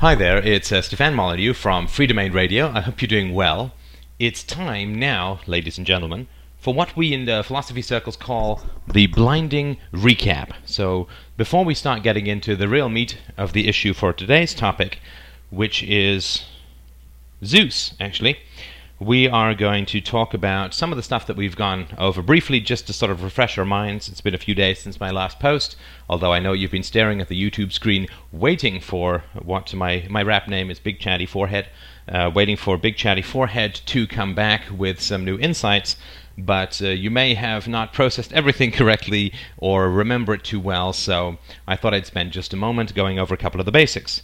Hi there, it's uh, Stefan Molyneux from Free Domain Radio. I hope you're doing well. It's time now, ladies and gentlemen, for what we in the philosophy circles call the blinding recap. So, before we start getting into the real meat of the issue for today's topic, which is Zeus, actually, we are going to talk about some of the stuff that we've gone over briefly just to sort of refresh our minds. It's been a few days since my last post, although I know you've been staring at the YouTube screen waiting for what my, my rap name is Big Chatty Forehead, uh, waiting for Big Chatty Forehead to come back with some new insights. But uh, you may have not processed everything correctly or remember it too well, so I thought I'd spend just a moment going over a couple of the basics.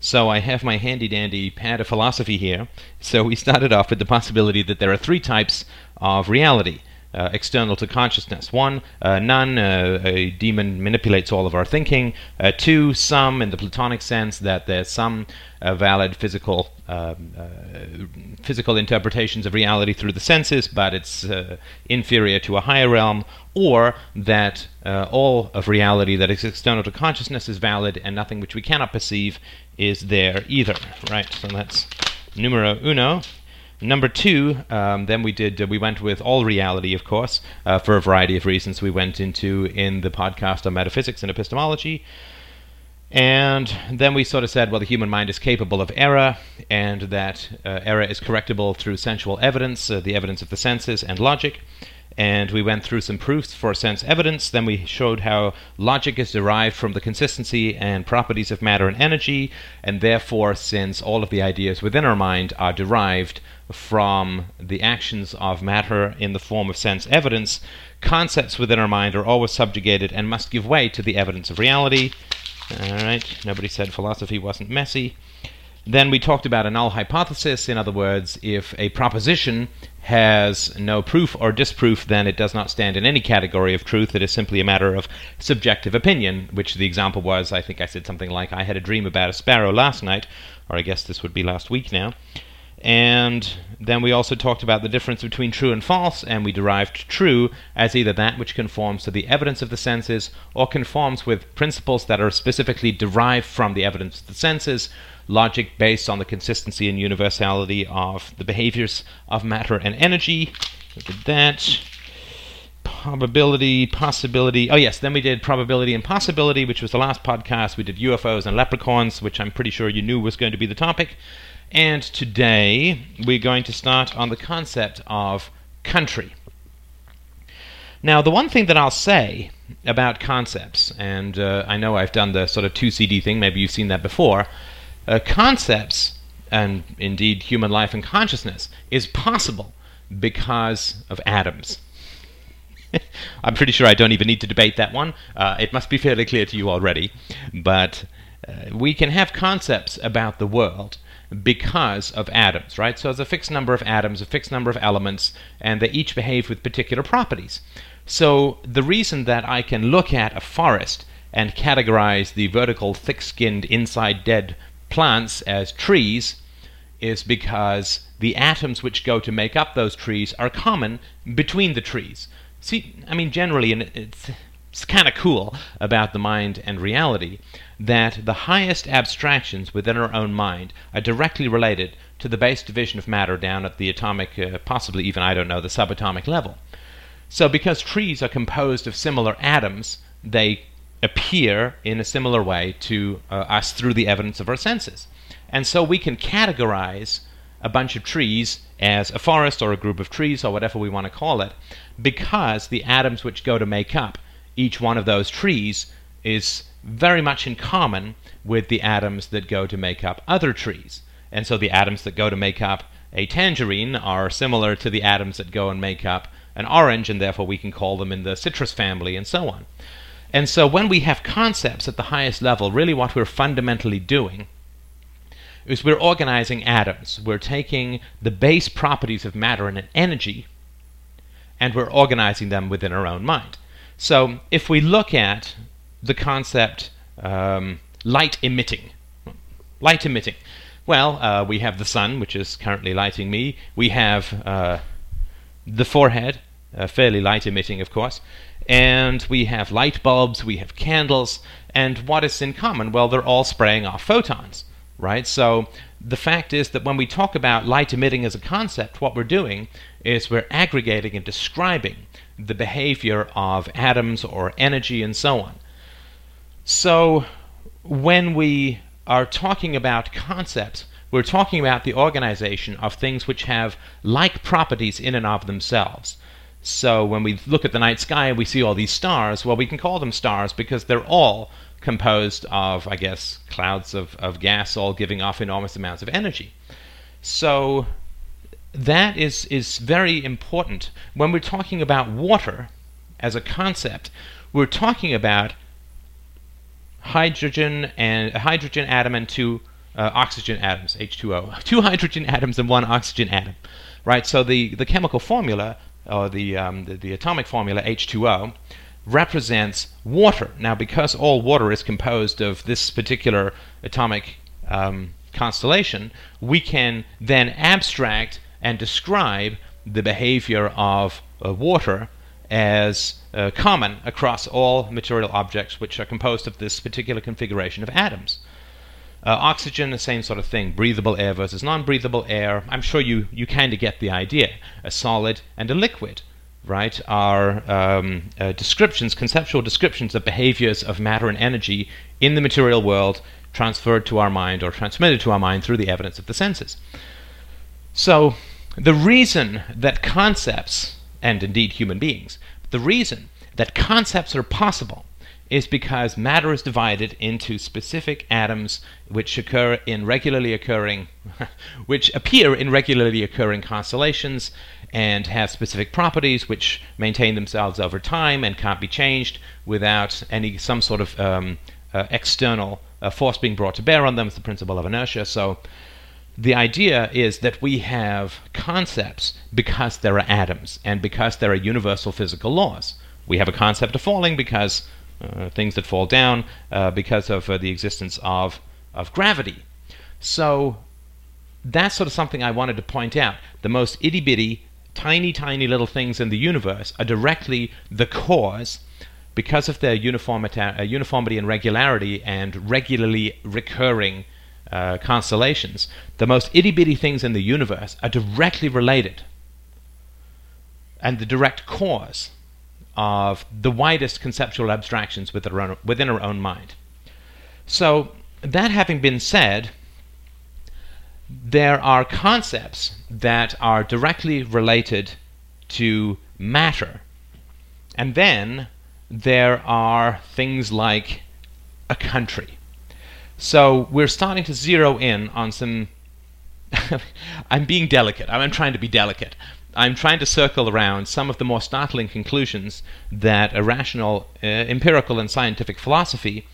So I have my handy dandy pad of philosophy here. So we started off with the possibility that there are three types of reality. Uh, external to consciousness. One, uh, none, uh, a demon manipulates all of our thinking. Uh, two, some, in the Platonic sense, that there's some uh, valid physical um, uh, physical interpretations of reality through the senses, but it's inferior to a higher realm. Or that all of reality that is external to consciousness is valid, and nothing which we cannot perceive is there either. Right. So that's numero uno. Number two, um, then we did uh, we went with all reality, of course, uh, for a variety of reasons. We went into in the podcast on metaphysics and epistemology, and then we sort of said, well, the human mind is capable of error, and that uh, error is correctable through sensual evidence, uh, the evidence of the senses, and logic and we went through some proofs for sense evidence. Then we showed how logic is derived from the consistency and properties of matter and energy, and therefore, since all of the ideas within our mind are derived from the actions of matter in the form of sense evidence, concepts within our mind are always subjugated and must give way to the evidence of reality. All right, nobody said philosophy wasn't messy. Then we talked about a null hypothesis. In other words, if a proposition has no proof or disproof, then it does not stand in any category of truth. It is simply a matter of subjective opinion, which the example was I think I said something like, I had a dream about a sparrow last night, or I guess this would be last week now. And then we also talked about the difference between true and false, and we derived true as either that which conforms to the evidence of the senses or conforms with principles that are specifically derived from the evidence of the senses, logic based on the consistency and universality of the behaviors of matter and energy. Look at that. Probability, possibility. Oh, yes, then we did probability and possibility, which was the last podcast. We did UFOs and leprechauns, which I'm pretty sure you knew was going to be the topic. And today we're going to start on the concept of country. Now, the one thing that I'll say about concepts, and uh, I know I've done the sort of 2 CD thing, maybe you've seen that before, uh, concepts, and indeed human life and consciousness, is possible because of atoms. I'm pretty sure I don't even need to debate that one. Uh, it must be fairly clear to you already. But uh, we can have concepts about the world because of atoms, right? So there's a fixed number of atoms, a fixed number of elements, and they each behave with particular properties. So the reason that I can look at a forest and categorize the vertical, thick skinned, inside dead plants as trees is because the atoms which go to make up those trees are common between the trees. See, I mean, generally, and it's, it's kind of cool about the mind and reality that the highest abstractions within our own mind are directly related to the base division of matter down at the atomic, uh, possibly even, I don't know, the subatomic level. So, because trees are composed of similar atoms, they appear in a similar way to uh, us through the evidence of our senses. And so we can categorize a bunch of trees as a forest or a group of trees or whatever we want to call it because the atoms which go to make up each one of those trees is very much in common with the atoms that go to make up other trees. And so the atoms that go to make up a tangerine are similar to the atoms that go and make up an orange, and therefore we can call them in the citrus family, and so on. And so when we have concepts at the highest level, really what we're fundamentally doing is we're organizing atoms. We're taking the base properties of matter and energy, and we're organizing them within our own mind. So if we look at the concept um, light emitting. Light emitting. Well, uh, we have the sun, which is currently lighting me. We have uh, the forehead, uh, fairly light emitting, of course. And we have light bulbs, we have candles, and what is in common? Well, they're all spraying off photons. right? So the fact is that when we talk about light emitting as a concept, what we're doing is we're aggregating and describing the behavior of atoms or energy and so on. So when we are talking about concepts, we're talking about the organization of things which have like properties in and of themselves. So when we look at the night sky and we see all these stars, well, we can call them stars because they're all composed of, I guess, clouds of, of gas all giving off enormous amounts of energy. So that is, is very important. When we're talking about water as a concept, we're talking about hydrogen and a hydrogen atom and two uh, oxygen atoms, H2O, two hydrogen atoms and one oxygen atom, right? So the, the chemical formula, or the, um, the, the atomic formula, H2O, represents water. Now, because all water is composed of this particular atomic um, constellation, we can then abstract and describe the behavior of uh, water as uh, common across all material objects which are composed of this particular configuration of atoms. Uh, oxygen, the same sort of thing. Breathable air versus non-breathable air. I'm sure you, you kind of get the idea. A solid and a liquid right, are um, uh, descriptions, conceptual descriptions of behaviors of matter and energy in the material world transferred to our mind or transmitted to our mind through the evidence of the senses. So, the reason that concepts, and indeed human beings, the reason that concepts are possible is because matter is divided into specific atoms which occur in regularly occurring which appear in regularly occurring constellations and have specific properties which maintain themselves over time and can't be changed without any some sort of um, uh, external uh, force being brought to bear on them. It's the principle of inertia. So the idea is that we have concepts because there are atoms and because there are universal physical laws. We have a concept of falling because things that fall down uh, because of uh, the existence of of gravity. So that's sort of something I wanted to point out. The most itty bitty tiny, tiny little things in the universe are directly the cause because of their uniformity, uh, uniformity and regularity and regularly recurring uh, constellations. The most itty bitty things in the universe are directly related and the direct cause of the widest conceptual abstractions within our own, within our own mind. So, that having been said, there are concepts that are directly related to matter. And then there are things like a country. So we're starting to zero in on some. I'm being delicate. I'm trying to be delicate. I'm trying to circle around some of the more startling conclusions that a rational, uh, empirical, and scientific philosophy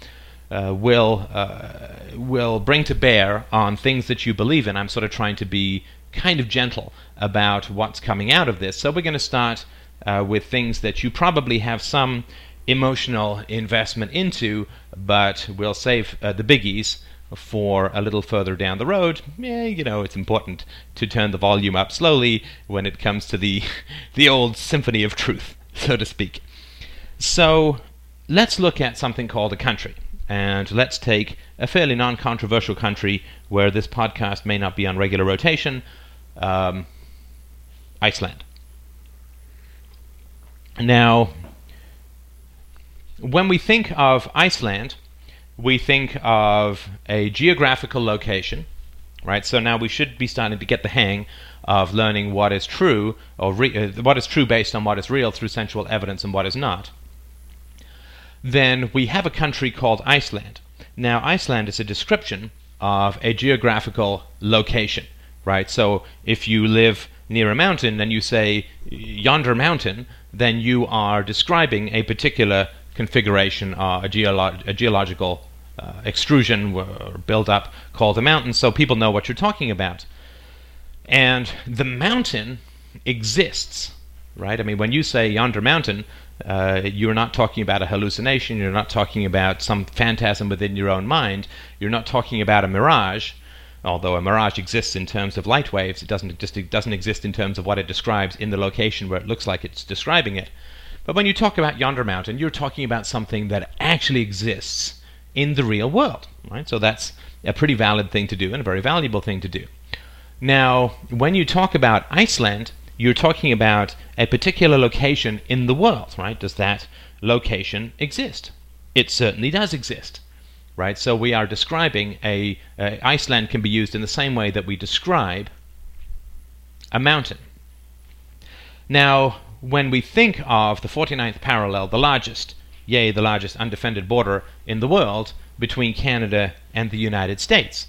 uh, will uh, will bring to bear on things that you believe in. I'm sort of trying to be kind of gentle about what's coming out of this. So we're going to start uh, with things that you probably have some emotional investment into, but we'll save uh, the biggies for a little further down the road. You know, it's important to turn the volume up slowly when it comes to the the old symphony of truth, so to speak. So let's look at something called a country. And let's take a fairly non controversial country where this podcast may not be on regular rotation um, Iceland. Now, when we think of Iceland, we think of a geographical location, right? So now we should be starting to get the hang of learning what is true or re- uh, what is true based on what is real through sensual evidence and what is not then we have a country called Iceland. Now, Iceland is a description of a geographical location, right? So if you live near a mountain and you say yonder mountain, then you are describing a particular configuration, uh, a, geolo- a, geological uh, extrusion or build-up called a mountain, so people know what you're talking about. And the mountain exists, right? I mean, when you say yonder mountain, uh, you're not talking about a hallucination. You're not talking about some phantasm within your own mind. You're not talking about a mirage. Although a mirage exists in terms of light waves, it doesn't just it doesn't exist in terms of what it describes in the location where it looks like it's describing it. But when you talk about yonder mountain, you're talking about something that actually exists in the real world, right? So that's a pretty valid thing to do and a very valuable thing to do. Now, when you talk about Iceland, you're talking about a particular location in the world, right? Does that location exist? It certainly does exist, right? So we are describing a uh, Iceland can be used in the same way that we describe a mountain. Now, when we think of the 49th parallel, the largest, yea, the largest undefended border in the world between Canada and the United States,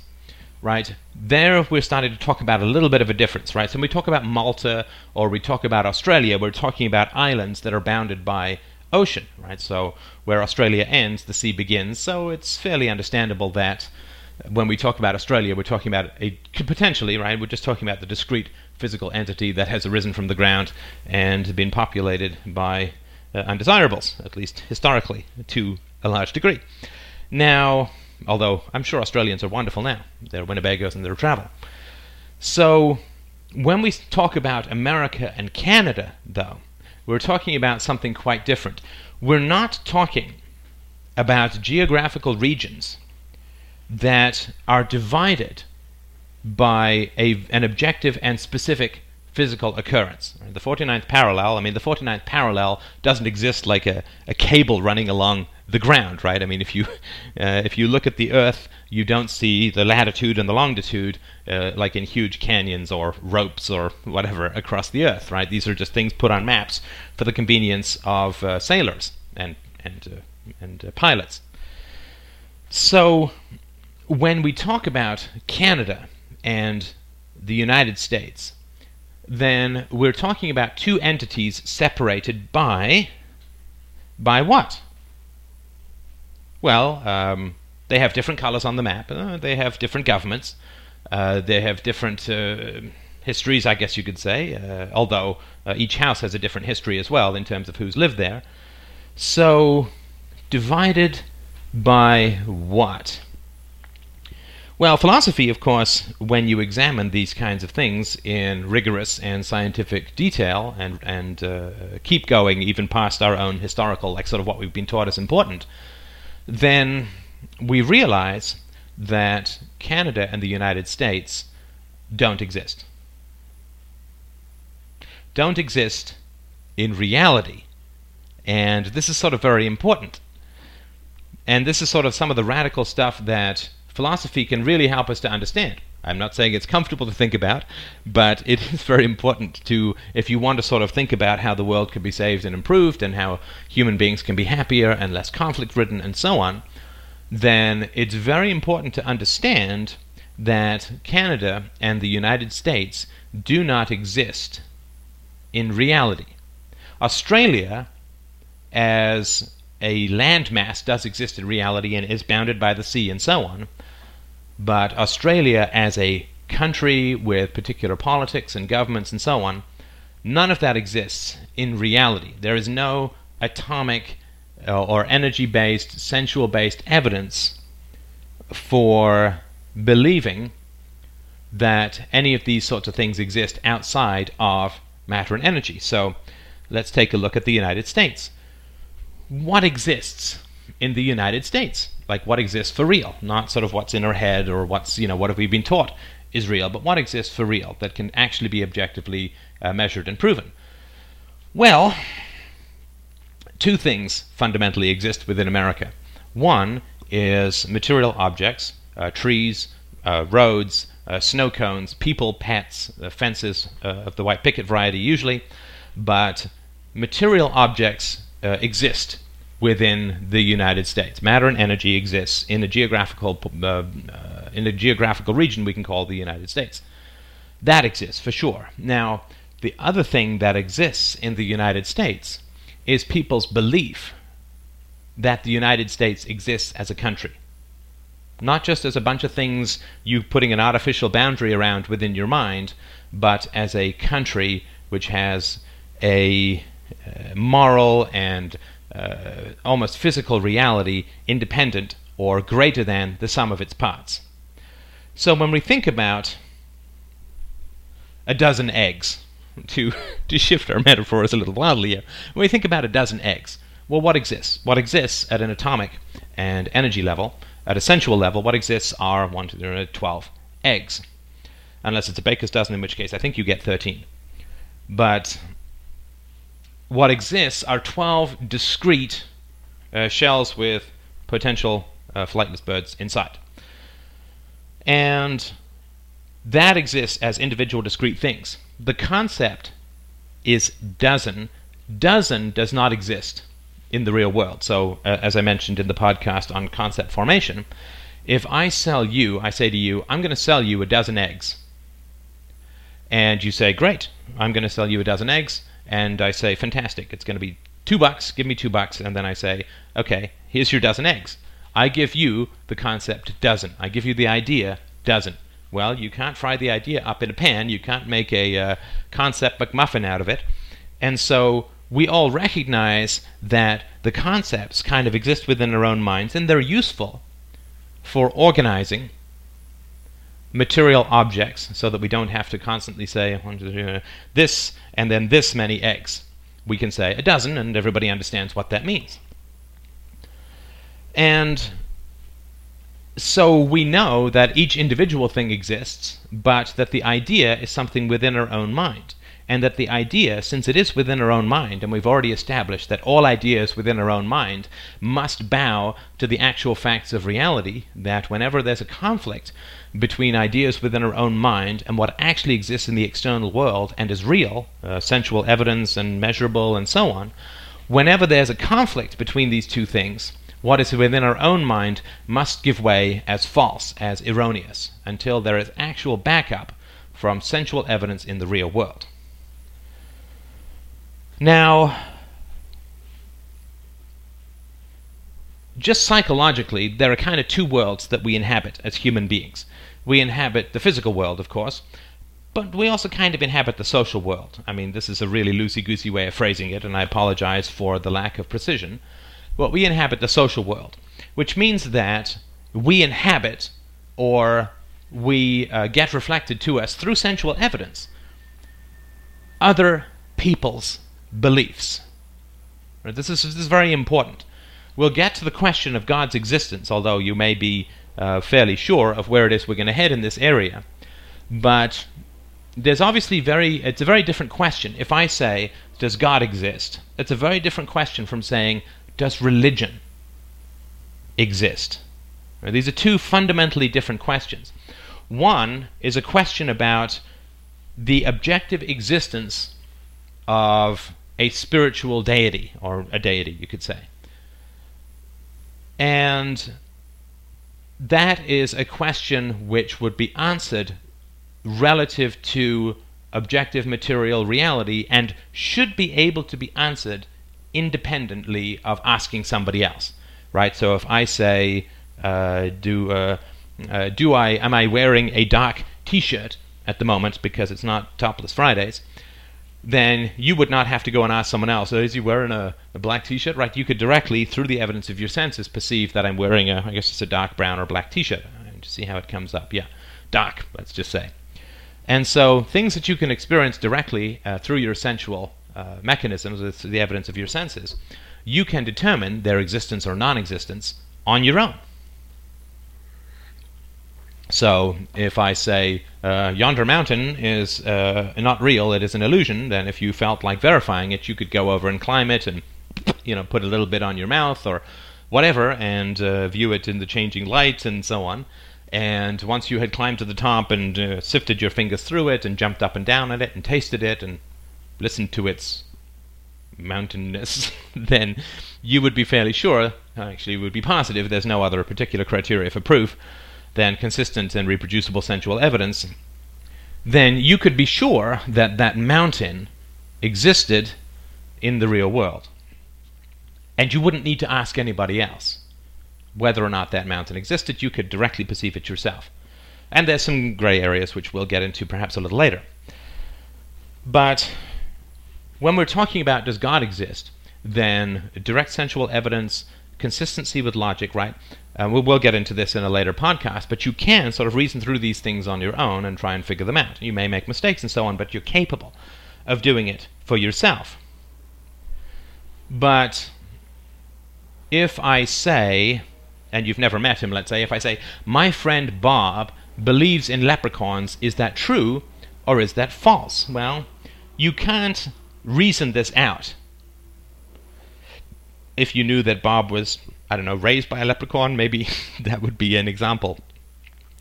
right? There we're starting to talk about a little bit of a difference, right? So when we talk about Malta or we talk about Australia, we're talking about islands that are bounded by ocean, right? So where Australia ends, the sea begins. So it's fairly understandable that when we talk about Australia, we're talking about a potentially, right? We're just talking about the discrete physical entity that has arisen from the ground and been populated by uh, undesirables, at least historically, to a large degree. Now, although I'm sure Australians are wonderful now, they're Winnebagos and they're travel. So, when we talk about America and Canada, though, we're talking about something quite different. We're not talking about geographical regions that are divided by a, an objective and specific physical occurrence. The 49th parallel, I mean, the 49th parallel doesn't exist like a, a cable running along the ground, right? I mean, if you uh, if you look at the Earth, you don't see the latitude and the longitude uh, like in huge canyons or ropes or whatever across the Earth, right? These are just things put on maps for the convenience of uh, sailors and and uh, and uh, pilots. So, when we talk about Canada and the United States, then we're talking about two entities separated by by what? Well, um, they have different colors on the map. Uh, they have different governments. Uh, they have different uh, histories, I guess you could say. Uh, although uh, each house has a different history as well in terms of who's lived there. So, divided by what? Well, philosophy, of course, when you examine these kinds of things in rigorous and scientific detail and, and uh, keep going even past our own historical, like sort of what we've been taught is important, then we realize that Canada and the United States don't exist. Don't exist in reality. And this is sort of very important. And this is sort of some of the radical stuff that philosophy can really help us to understand. I'm not saying it's comfortable to think about, but it is very important to, if you want to sort of think about how the world can be saved and improved and how human beings can be happier and less conflict ridden and so on, then it's very important to understand that Canada and the United States do not exist in reality. Australia, as a landmass, does exist in reality and is bounded by the sea and so on. But Australia, as a country with particular politics and governments and so on, none of that exists in reality. There is no atomic uh, or energy based, sensual based evidence for believing that any of these sorts of things exist outside of matter and energy. So let's take a look at the United States. What exists in the United States? like what exists for real, not sort of what's in our head or what's you know what have we been taught is real, but what exists for real that can actually be objectively uh, measured and proven. Well, two things fundamentally exist within America. One is material objects, uh, trees, uh, roads, uh, snow cones, people, pets, uh, fences uh, of the white picket variety usually, but material objects exist within the United States. Matter and energy exists in a geographical uh, uh, in a geographical region we can call the United States. That exists for sure. Now, the other thing that exists in the United States is people's belief that the United States exists as a country. Not just as a bunch of things you putting an artificial boundary around within your mind, but as a country which has a uh, moral and uh, almost physical reality independent or greater than the sum of its parts. So when we think about a dozen eggs, to, to shift our metaphors a little wildly here, when we think about a dozen eggs, well, what exists? What exists at an atomic and energy level. At a sensual level, what exists are 1, 2, 3, 12 eggs. Unless it's a baker's dozen, in which case I think you get 13. But what exists are 12 discrete uh, shells with potential uh, flightless birds inside. And that exists as individual discrete things. The concept is dozen. Dozen does not exist in the real world. So, uh, as I mentioned in the podcast on concept formation, if I sell you, I say to you, I'm going to sell you a dozen eggs. And you say, Great, I'm going to sell you a dozen eggs. And I say, Fantastic, it's going to be two bucks, give me two bucks. And then I say, Okay, here's your dozen eggs. I give you the concept dozen. I give you the idea dozen. Well, you can't fry the idea up in a pan. You can't make a uh, concept McMuffin out of it. And so we all recognize that the concepts kind of exist within our own minds and they're useful for organizing material objects so that we don't have to constantly say this and then this many eggs. We can say a dozen and everybody understands what that means. And so we know that each individual thing exists, but that the idea is something within our own mind. And that the idea, since it is within our own mind, and we've already established that all ideas within our own mind must bow to the actual facts of reality, that whenever there's a conflict between ideas within our own mind and what actually exists in the external world and is real, uh, sensual evidence and measurable and so on, whenever there's a conflict between these two things, what is within our own mind must give way as false, as erroneous, until there is actual backup from sensual evidence in the real world. Now, just psychologically, there are kind of two worlds that we inhabit as human beings. We inhabit the physical world, of course, but we also kind of inhabit the social world. I mean, this is a really loosey goosey way of phrasing it, and I apologize for the lack of precision. But we inhabit the social world, which means that we inhabit or we uh, get reflected to us through sensual evidence other people's beliefs. Right? This, is, this is very important. We'll get to the question of God's existence, although you may be uh, fairly sure of where it is we're going to head in this area. But there's obviously very it's a very different question. If I say, does God exist? It's a very different question from saying, does religion exist? These are two fundamentally different questions. One is a question about the objective existence of a spiritual deity, or a deity, you could say. And that is a question which would be answered relative to objective material reality and should be able to be answered independently of asking somebody else, right? So if I say, uh, do uh, uh, do I am I wearing a dark T-shirt at the moment because it's not Topless Fridays? Then you would not have to go and ask someone else. Is he wearing a, a black T-shirt? Right? You could directly, through the evidence of your senses, perceive that I'm wearing a, I guess it's a dark brown or black T-shirt. To see how it comes up, yeah, dark. Let's just say. And so things that you can experience directly uh, through your sensual uh, mechanisms, with the evidence of your senses, you can determine their existence or non existence on your own. So, if I say uh, yonder mountain is uh, not real, it is an illusion, then if you felt like verifying it, you could go over and climb it and, you know, put a little bit on your mouth or whatever and uh, view it in the changing light and so on. And once you had climbed to the top and uh, sifted your fingers through it and jumped up and down at it and tasted it and listened to its mountainness, then you would be fairly sure, actually, would be positive, there's no other particular criteria for proof than consistent and reproducible sensual evidence, then you could be sure that that mountain existed in the real world. And you wouldn't need to ask anybody else whether or not that mountain existed. You could directly perceive it yourself. And there's some gray areas which we'll get into perhaps a little later. But when we're talking about does God exist, then direct sensual evidence, consistency with logic, right? Uh, we will get into this in a later podcast, but you can sort of reason through these things on your own and try and figure them out. You may make mistakes and so on, but you're capable of doing it for yourself. But if I say and you've never met him, let's say, if I say, My friend Bob believes in leprechauns, is that true or is that false? Well, you can't reason this out. If you knew that Bob was, I don't know, raised by a leprechaun, maybe that would be an example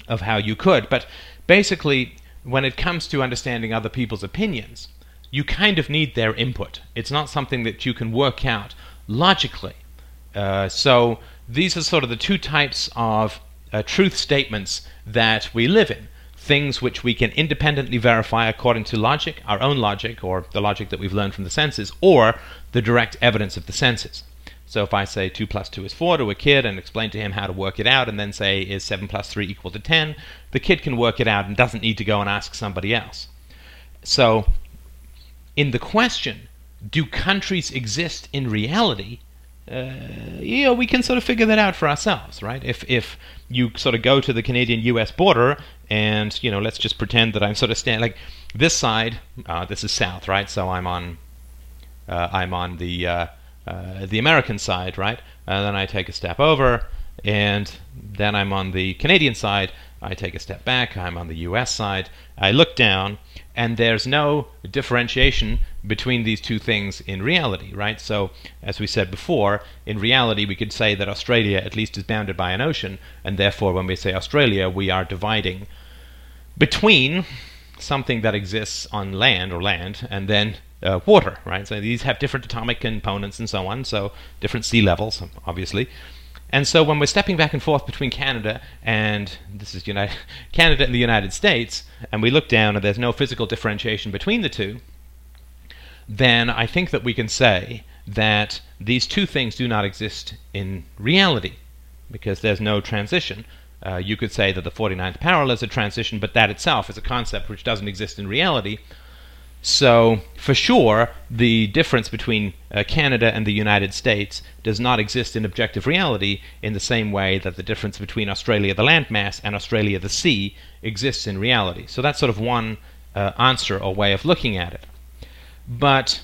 of how you could. But basically, when it comes to understanding other people's opinions, you kind of need their input. It's not something that you can work out logically. Uh, so these are sort of the two types of uh, truth statements that we live in. Things which we can independently verify according to logic, our own logic, or the logic that we've learned from the senses, or the direct evidence of the senses. So if I say 2 plus 2 is 4 to a kid and explain to him how to work it out, and then say is 7 plus 3 equal to 10, the kid can work it out and doesn't need to go and ask somebody else. So in the question, do countries exist in reality? Uh, know, we can sort of figure that out for ourselves, right? If if you sort of go to the Canadian-U.S. border, and you know, let's just pretend that I'm sort of standing like this side. Uh, this is south, right? So I'm on uh, I'm on the uh, uh, the American side, right? And then I take a step over, and then I'm on the Canadian side. I take a step back. I'm on the U.S. side. I look down, and there's no differentiation between these two things in reality, right? So, as we said before, in reality, we could say that Australia at least is bounded by an ocean, and therefore, when we say Australia, we are dividing between something that exists on land or land and then uh, water, right? So these have different atomic components and so on, so different sea levels, obviously. And so when we're stepping back and forth between Canada and this is United Canada and the United States, and we look down and there's no physical differentiation between the two, then I think that we can say that these two things do not exist in reality because there's no transition. Uh, you could say that the 49th parallel is a transition, but that itself is a concept which doesn't exist in reality. So, for sure, the difference between uh, Canada and the United States does not exist in objective reality in the same way that the difference between Australia, the landmass, and Australia, the sea, exists in reality. So, that's sort of one uh, answer or way of looking at it. But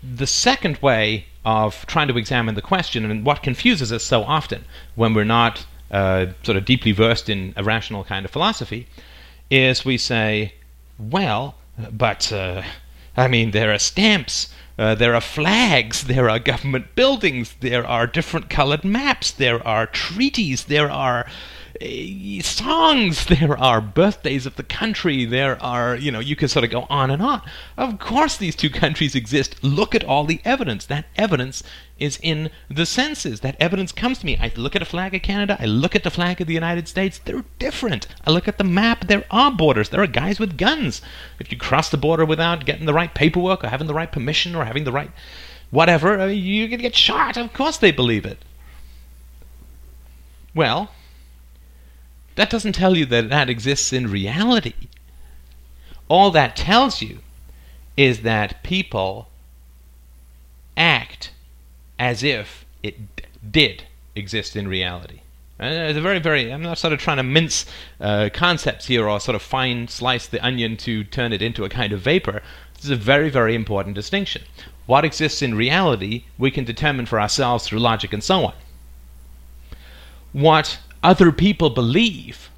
the second way of trying to examine the question, and what confuses us so often when we're not uh, sort of deeply versed in a rational kind of philosophy, is we say, well, but, uh, I mean, there are stamps, uh, there are flags, there are government buildings, there are different colored maps, there are treaties, there are Eh, songs, there are birthdays of the country, there are, you know, you can sort of go on and on. Of course, these two countries exist. Look at all the evidence. That evidence is in the senses. That evidence comes to me. I look at a flag of Canada, I look at the flag of the United States, they're different. I look at the map, there are borders. There are guys with guns. If you cross the border without getting the right paperwork or having the right permission or having the right whatever, you're going to get shot. Of course they believe it. Well, that doesn't tell you that that exists in reality. All that tells you is that people act as if it d- did exist in reality. It's a very, very. I'm not sort of trying to mince uh, concepts here or sort of fine slice the onion to turn it into a kind of vapor. This is a very, very important distinction. What exists in reality, we can determine for ourselves through logic and so on. What other people believe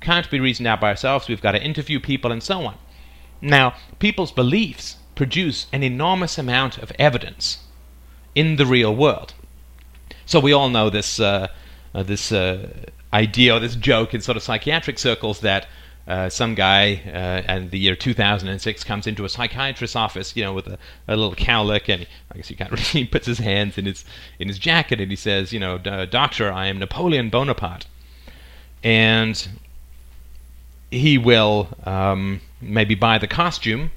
can't be reasoned out by ourselves. We've got to interview people and so on. Now, people's beliefs produce an enormous amount of evidence in the real world. So we all know this uh, uh, this uh, idea or this joke in sort of psychiatric circles that uh, some guy uh, in the year 2006 comes into a psychiatrist's office, you know, with a, a little cowlick, and he, I guess he can't really he puts his hands in his in his jacket, and he says, you know, doctor, I am Napoleon Bonaparte, and he will um, maybe buy the costume,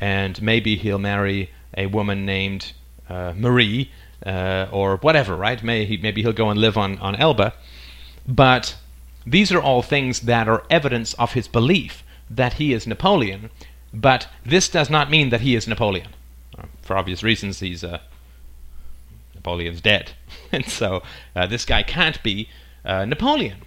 and maybe he'll marry a woman named uh, Marie uh, or whatever, right? Maybe, he, maybe he'll go and live on on Elba, but these are all things that are evidence of his belief that he is Napoleon, but this does not mean that he is Napoleon. Uh, for obvious reasons, he's uh, Napoleon's dead, and so uh, this guy can't be uh, Napoleon.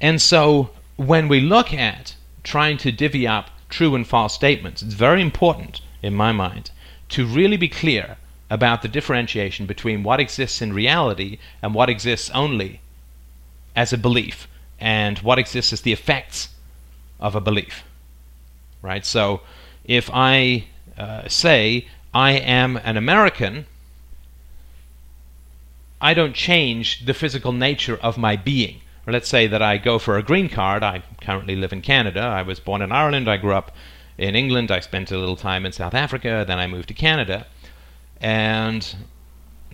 And so, when we look at trying to divvy up true and false statements, it's very important, in my mind, to really be clear about the differentiation between what exists in reality and what exists only as a belief, and what exists as the effects of a belief. Right? So, if I uh, say I am an American, I don't change the physical nature of my being. Or let's say that I go for a green card. I currently live in Canada. I was born in Ireland. I grew up in England. I spent a little time in South Africa. Then I moved to Canada. And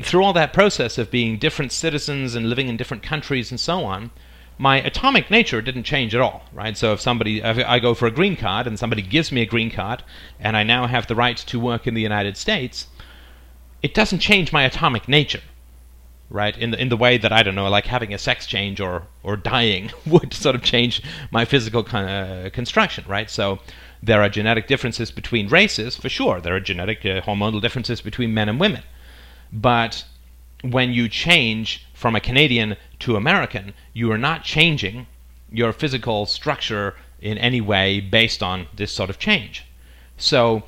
through all that process of being different citizens and living in different countries and so on, my atomic nature didn't change at all, right? So if somebody, if I go for a green card and somebody gives me a green card and I now have the right to work in the United States, it doesn't change my atomic nature, right? In the in the way that I don't know, like having a sex change or or dying would sort of change my physical con- uh, construction, right? So there are genetic differences between races, for sure. There are genetic uh, hormonal differences between men and women, but when you change from a Canadian to American, you are not changing your physical structure in any way based on this sort of change. So,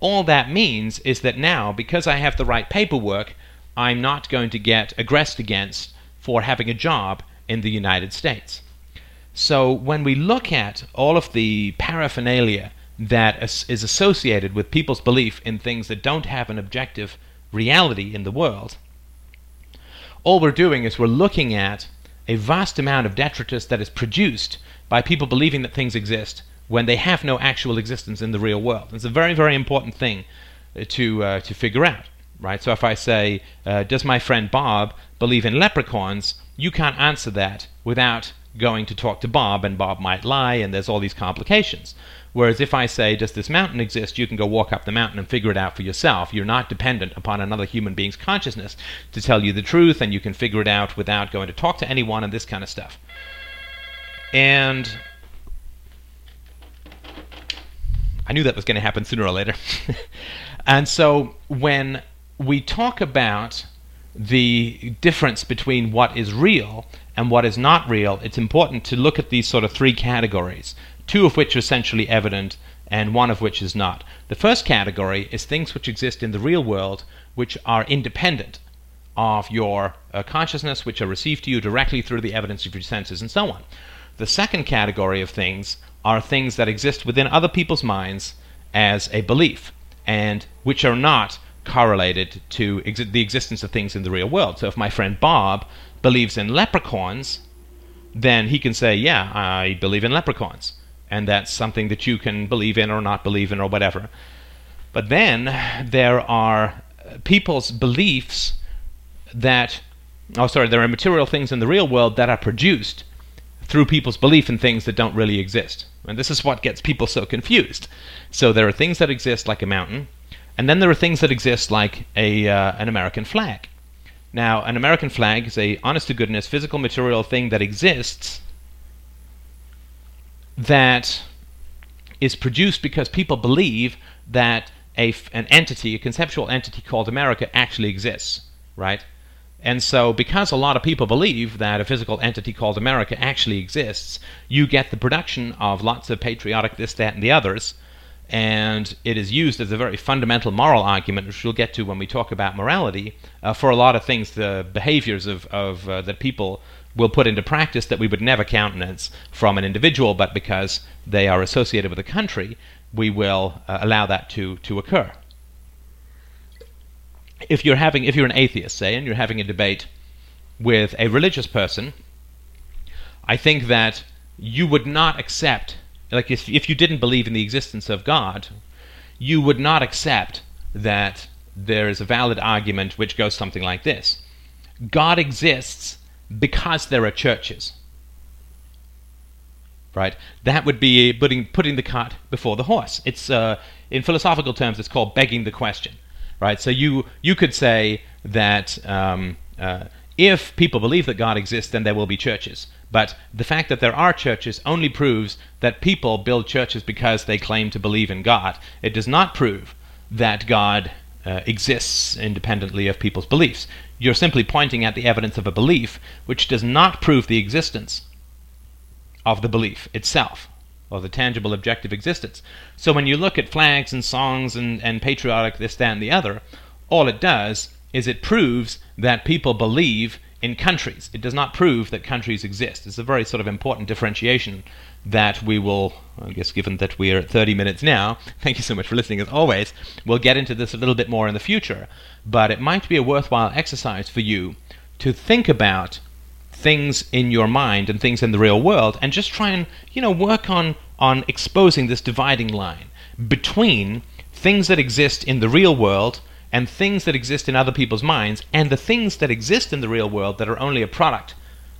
all that means is that now, because I have the right paperwork, I'm not going to get aggressed against for having a job in the United States. So, when we look at all of the paraphernalia that is associated with people's belief in things that don't have an objective reality in the world, all we're doing is we're looking at a vast amount of detritus that is produced by people believing that things exist when they have no actual existence in the real world. It's a very, very important thing uh, to uh, to figure out, right? So if I say, uh, "Does my friend Bob believe in leprechauns?" you can't answer that without going to talk to Bob, and Bob might lie, and there's all these complications. Whereas if I say, Does this mountain exist? you can go walk up the mountain and figure it out for yourself. You're not dependent upon another human being's consciousness to tell you the truth, and you can figure it out without going to talk to anyone and this kind of stuff. And I knew that was going to happen sooner or later. and so when we talk about the difference between what is real and what is not real, it's important to look at these sort of three categories two of which are essentially evident and one of which is not. The first category is things which exist in the real world which are independent of your uh, consciousness, which are received to you directly through the evidence of your senses, and so on. The second category of things are things that exist within other people's minds as a belief, and which are not correlated to exi- the existence of things in the real world. So if my friend Bob believes in leprechauns, then he can say, Yeah, I believe in leprechauns and that's something that you can believe in or not believe in or whatever. But then there are people's beliefs that, oh, sorry, there are material things in the real world that are produced through people's belief in things that don't really exist. And this is what gets people so confused. So there are things that exist like a mountain, and then there are things that exist like a, uh, an American flag. Now, an American flag is a honest to goodness physical material thing that exists that is produced because people believe that a, an entity, a conceptual entity called America, actually exists, right? And so, because a lot of people believe that a physical entity called America actually exists, you get the production of lots of patriotic this, that, and the others, and it is used as a very fundamental moral argument, which we'll get to when we talk about morality, uh, for a lot of things, the behaviors of, of uh, that people will put into practice that we would never countenance from an individual, but because they are associated with a country, we will uh, allow that to, to occur. If you're having, if you're an atheist, say, and you're having a debate with a religious person, I think that you would not accept, like if, if you didn't believe in the existence of God, you would not accept that there is a valid argument which goes something like this God exists because there are churches. Right? That would be putting, putting the cart before the horse. It's uh, in philosophical terms, it's called begging the question. Right? So you you could say that um, uh, if people believe that God exists, then there will be churches. But the fact that there are churches only proves that people build churches because they claim to believe in God. It does not prove that God uh, exists independently of people's beliefs. You're simply pointing at the evidence of a belief which does not prove the existence of the belief itself, or the tangible objective existence. So when you look at flags and songs and, and patriotic this, that, and the other, all it does is it proves that people believe in countries. It does not prove that countries exist. It's a very sort of important differentiation that we will, I guess, given that we are at 30 minutes now, thank you so much for listening as always. We'll get into this a little bit more in the future, but it might be a worthwhile exercise for you to think about things in your mind and things in the real world and just try and, you know, work on, on exposing this dividing line between things that exist in the real world and things that exist in other people's minds and the things that exist in the real world that are only a product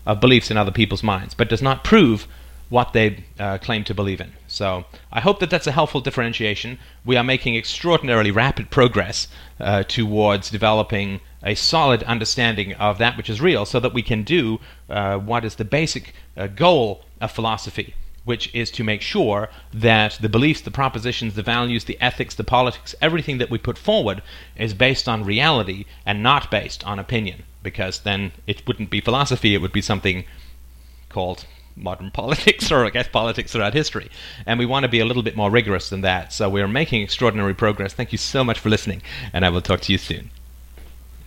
of beliefs in other people's minds but does not prove what they uh, claim to believe in. So I hope that that's a helpful differentiation. We are making extraordinarily rapid progress uh, towards developing a solid understanding of that which is real so that we can do uh, what is the basic uh, goal of philosophy which is to make sure that the beliefs, the propositions, the values, the ethics, the politics, everything that we put forward is based on reality and not based on opinion. Because then it wouldn't be philosophy, it would be something called modern politics, or I guess politics throughout history. And we want to be a little bit more rigorous than that. So we're making extraordinary progress. Thank you so much for listening, and I will talk to you soon.